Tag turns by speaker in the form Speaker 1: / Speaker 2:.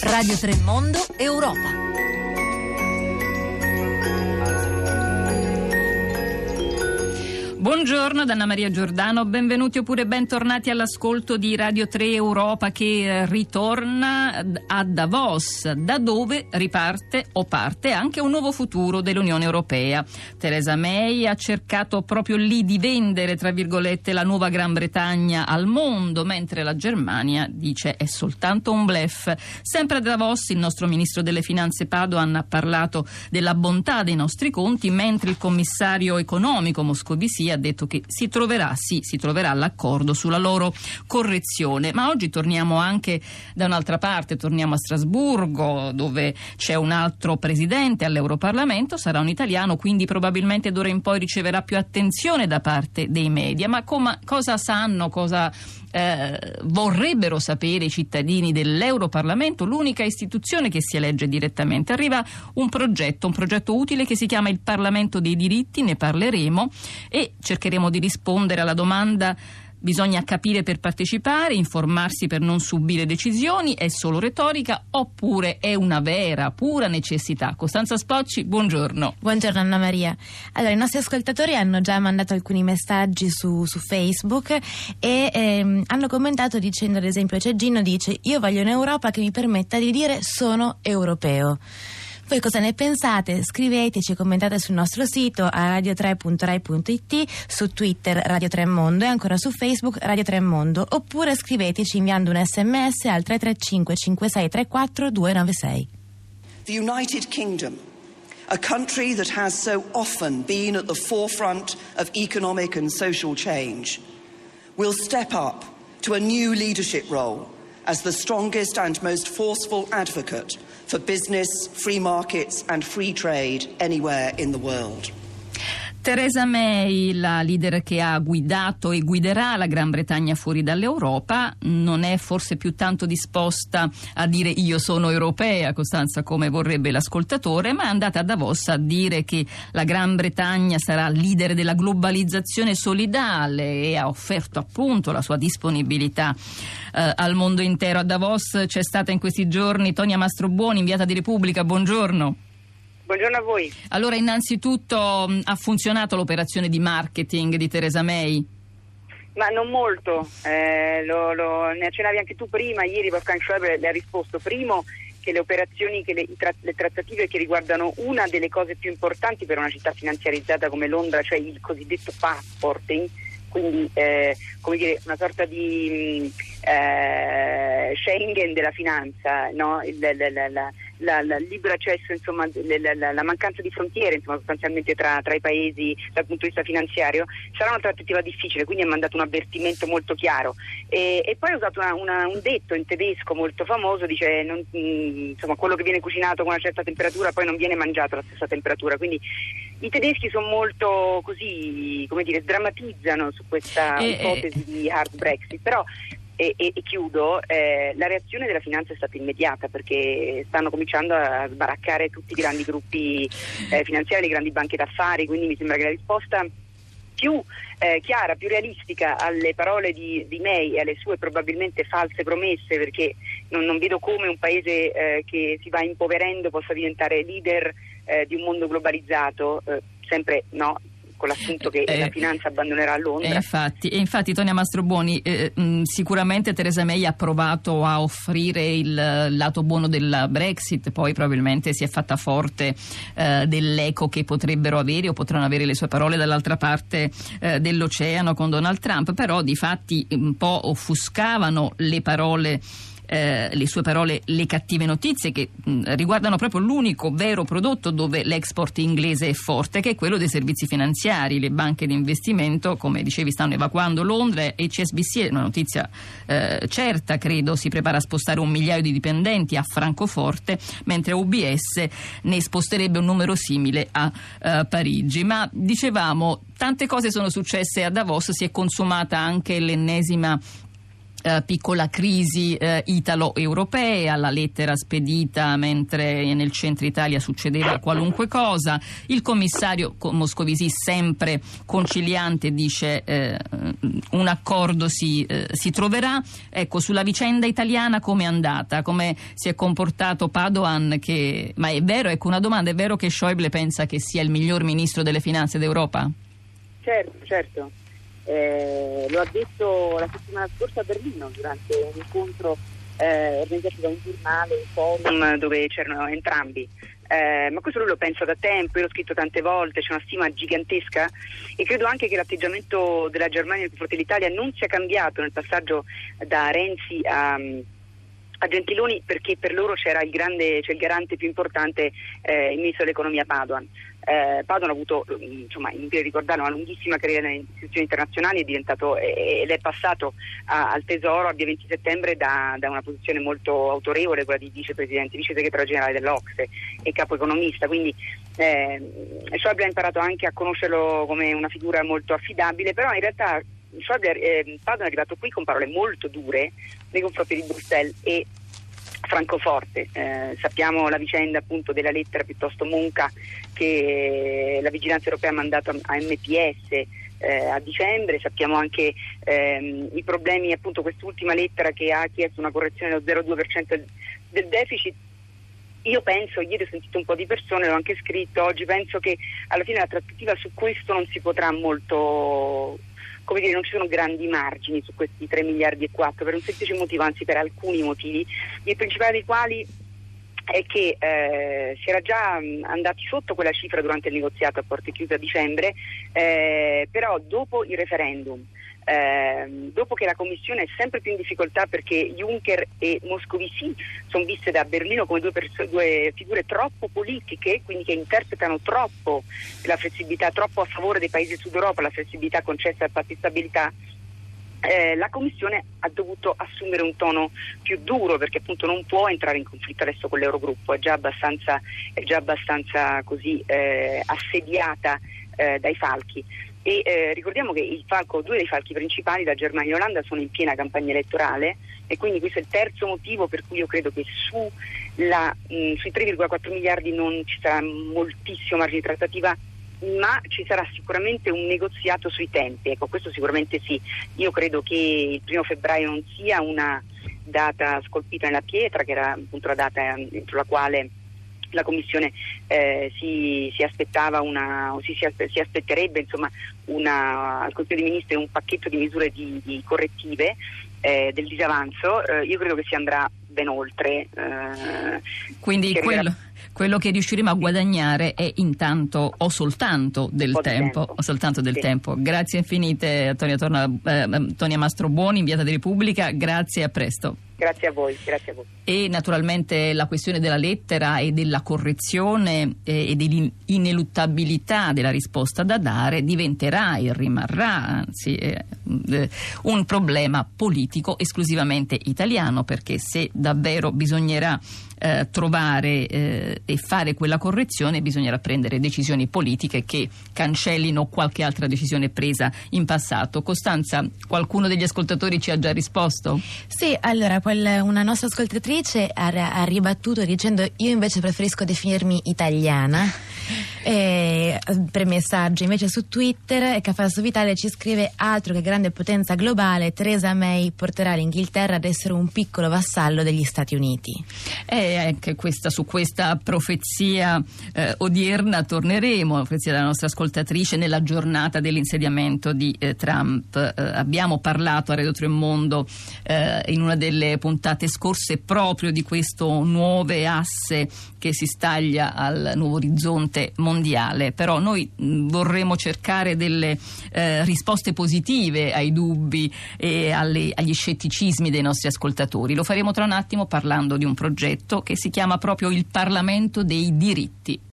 Speaker 1: Radio Tremondo Europa.
Speaker 2: Buongiorno Anna Maria Giordano, benvenuti oppure bentornati all'ascolto di Radio 3 Europa che eh, ritorna a Davos, da dove riparte o parte anche un nuovo futuro dell'Unione Europea. Teresa May ha cercato proprio lì di vendere, tra virgolette, la nuova Gran Bretagna al mondo, mentre la Germania dice è soltanto un blef. Sempre a Davos il nostro ministro delle Finanze Padoan ha parlato della bontà dei nostri conti, mentre il commissario economico Moscovici ha detto che si troverà, sì, si troverà l'accordo sulla loro correzione. Ma oggi torniamo anche da un'altra parte, torniamo a Strasburgo, dove c'è un altro presidente all'Europarlamento, sarà un italiano, quindi probabilmente d'ora in poi riceverà più attenzione da parte dei media. Ma com- cosa sanno, cosa eh, vorrebbero sapere i cittadini dell'Europarlamento, l'unica istituzione che si elegge direttamente. Arriva un progetto, un progetto utile che si chiama il Parlamento dei diritti, ne parleremo e cercheremo di rispondere alla domanda Bisogna capire per partecipare, informarsi per non subire decisioni, è solo retorica oppure è una vera, pura necessità? Costanza Spocci, buongiorno.
Speaker 3: Buongiorno Anna Maria. Allora, i nostri ascoltatori hanno già mandato alcuni messaggi su, su Facebook e ehm, hanno commentato dicendo, ad esempio, c'è Gino dice io voglio un'Europa che mi permetta di dire sono europeo. Voi cosa ne pensate? Scriveteci, commentate sul nostro sito a radio3.rai.it, su Twitter Radio 3 Mondo e ancora su Facebook Radio 3 Mondo oppure scriveteci inviando un sms al 335 5634 296.
Speaker 4: The United Kingdom, a country that has so often been at the forefront of economic and social change, will step up to a new leadership role as the strongest and most forceful advocate for business, free markets, and free trade anywhere in the world.
Speaker 2: Theresa May, la leader che ha guidato e guiderà la Gran Bretagna fuori dall'Europa, non è forse più tanto disposta a dire io sono europea, Costanza, come vorrebbe l'ascoltatore, ma è andata a Davos a dire che la Gran Bretagna sarà leader della globalizzazione solidale e ha offerto appunto la sua disponibilità eh, al mondo intero. A Davos c'è stata in questi giorni Tonia Mastrobuoni, inviata di Repubblica. Buongiorno.
Speaker 5: Buongiorno a voi.
Speaker 2: Allora, innanzitutto mh, ha funzionato l'operazione di marketing di Teresa May?
Speaker 5: Ma non molto, eh, lo, lo, ne accennavi anche tu prima, ieri Wolfgang Schäuble le ha risposto. Primo, che le operazioni, che le, le, trattative che riguardano una delle cose più importanti per una città finanziarizzata come Londra, cioè il cosiddetto passporting, quindi eh, come dire, una sorta di eh, Schengen della finanza, no? il, la, la, la, la, libero accesso, insomma, la, la, mancanza di frontiere insomma, sostanzialmente tra, tra, i paesi dal punto di vista finanziario, sarà una trattativa difficile, quindi ha mandato un avvertimento molto chiaro. E, e poi ha usato una, una, un detto in tedesco molto famoso, dice non, mm, insomma, quello che viene cucinato con una certa temperatura poi non viene mangiato alla stessa temperatura. Quindi i tedeschi sono molto così, come dire, drammatizzano su questa e, ipotesi e... di hard Brexit, però e, e, e chiudo, eh, la reazione della finanza è stata immediata perché stanno cominciando a sbaraccare tutti i grandi gruppi eh, finanziari, le grandi banche d'affari, quindi mi sembra che la risposta più eh, chiara, più realistica alle parole di, di, May e alle sue probabilmente false promesse, perché non, non vedo come un paese eh, che si va impoverendo possa diventare leader eh, di un mondo globalizzato, eh, sempre no, con l'assunto che eh, la finanza abbandonerà Londra.
Speaker 2: E infatti, e infatti Tonia Mastrobuoni, eh, mh, sicuramente Theresa May ha provato a offrire il lato buono del Brexit, poi probabilmente si è fatta forte eh, dell'eco che potrebbero avere o potranno avere le sue parole dall'altra parte eh, dell'oceano con Donald Trump, però di fatti un po' offuscavano le parole eh, le sue parole le cattive notizie che mh, riguardano proprio l'unico vero prodotto dove l'export inglese è forte, che è quello dei servizi finanziari. Le banche di investimento, come dicevi, stanno evacuando Londra e CSBC è una notizia eh, certa, credo, si prepara a spostare un migliaio di dipendenti a Francoforte, mentre UBS ne sposterebbe un numero simile a eh, Parigi. Ma dicevamo, tante cose sono successe a Davos, si è consumata anche l'ennesima eh, piccola crisi eh, italo-europea, la lettera spedita mentre nel centro Italia succedeva qualunque cosa, il commissario Moscovici sempre conciliante dice eh, un accordo si, eh, si, troverà. Ecco, sulla vicenda italiana come è andata, come si è comportato Padoan, che... ma è vero, ecco una domanda, è vero che Schäuble pensa che sia il miglior ministro delle finanze d'Europa?
Speaker 5: Certo, certo. Eh, lo ha detto la settimana scorsa a Berlino durante un incontro eh, organizzato da un giornale, un forum dove c'erano entrambi. Eh, ma questo lui lo penso da tempo, io l'ho scritto tante volte, c'è una stima gigantesca e credo anche che l'atteggiamento della Germania nei confronti dell'Italia non sia cambiato nel passaggio da Renzi a a Gentiloni perché per loro c'era il, grande, cioè il garante più importante, eh, il ministro dell'economia Padoan. Eh, Padoan ha avuto, mm, insomma, inutile ricordare, una lunghissima carriera nelle istituzioni internazionali è ed è passato a, al Tesoro a via 20 settembre da, da, una posizione molto autorevole, quella di vicepresidente, vice segretario generale dell'Ocse e capo economista. Quindi eh, Schäuble ha imparato anche a conoscerlo come una figura molto affidabile, però in realtà Schäuble, eh, è arrivato qui con parole molto dure nei confronti di Bruxelles e Francoforte. Eh, sappiamo la vicenda appunto della lettera piuttosto monca che la vigilanza europea ha mandato a, MPS eh, a dicembre, sappiamo anche ehm, i problemi, appunto quest'ultima lettera che ha chiesto una correzione dello 0,2% del, del deficit. Io penso, ieri ho sentito un po' di persone, l'ho anche scritto, oggi penso che alla fine la trattativa su questo non si potrà molto come dire, non ci sono grandi margini su questi 3 miliardi e 4 per un semplice motivo, anzi per alcuni motivi, il principale dei quali è che eh, si era già mh, andati sotto quella cifra durante il negoziato a porte chiuse a dicembre, eh, però dopo il referendum eh, dopo che la Commissione è sempre più in difficoltà perché Juncker e Moscovici sono viste da Berlino come due, perso- due, figure troppo politiche, quindi che interpretano troppo la flessibilità, troppo a favore dei paesi sud Europa, la flessibilità concessa al patto di stabilità, eh, la Commissione ha dovuto assumere un tono più duro perché appunto non può entrare in conflitto adesso con l'Eurogruppo, è già abbastanza, è già abbastanza così eh, assediata eh, dai falchi. E eh, ricordiamo che falco, due dei falchi principali, la Germania e l'Olanda, sono in piena campagna elettorale e quindi questo è il terzo motivo per cui io credo che su la, mh, sui 3,4 miliardi non ci sarà moltissimo margine trattativa ma ci sarà sicuramente un negoziato sui tempi, ecco questo sicuramente sì, io credo che il primo febbraio non sia una data scolpita nella pietra, che era appunto la data entro la quale la Commissione eh, si, si, aspettava una, o si, si aspetterebbe insomma, una, al Consiglio dei Ministri un pacchetto di misure di, di correttive eh, del disavanzo, eh, io credo che si andrà ben oltre.
Speaker 2: Eh, Quindi quello, quello, che riusciremo a guadagnare è intanto o soltanto del tempo, tempo. Soltanto del sì. tempo. Grazie infinite Antonia, Torna, eh, Antonia Mastrobuoni, inviata di Repubblica, grazie e a presto.
Speaker 5: Grazie a voi, grazie a voi.
Speaker 2: E naturalmente la questione della lettera e della correzione eh, e dell'ineluttabilità della risposta da dare diventerà e rimarrà anzi eh, eh, un problema politico esclusivamente italiano perché se davvero bisognerà eh, trovare eh, e fare quella correzione bisognerà prendere decisioni politiche che cancellino qualche altra decisione presa in passato. Costanza, qualcuno degli ascoltatori ci ha già risposto?
Speaker 3: Sì, allora quel, una nostra ascoltatrice ha, ha ribattuto dicendo io invece preferisco definirmi italiana eh, per messaggi. Invece su Twitter Cafasso Vitale ci scrive altro che grande potenza globale, Theresa May porterà l'Inghilterra ad essere un piccolo vassallo degli Stati Uniti.
Speaker 2: E anche questa, su questa profezia eh, odierna torneremo, la profezia della nostra ascoltatrice, nella giornata dell'insediamento di eh, Trump. Eh, abbiamo parlato a Radio Tremondo eh, in una delle puntate scorse proprio di questo nuovo asse che si staglia al nuovo orizzonte mondiale, però noi vorremmo cercare delle eh, risposte positive ai dubbi e alle, agli scetticismi dei nostri ascoltatori. Lo faremo tra un attimo parlando di un progetto che si chiama proprio il Parlamento dei diritti.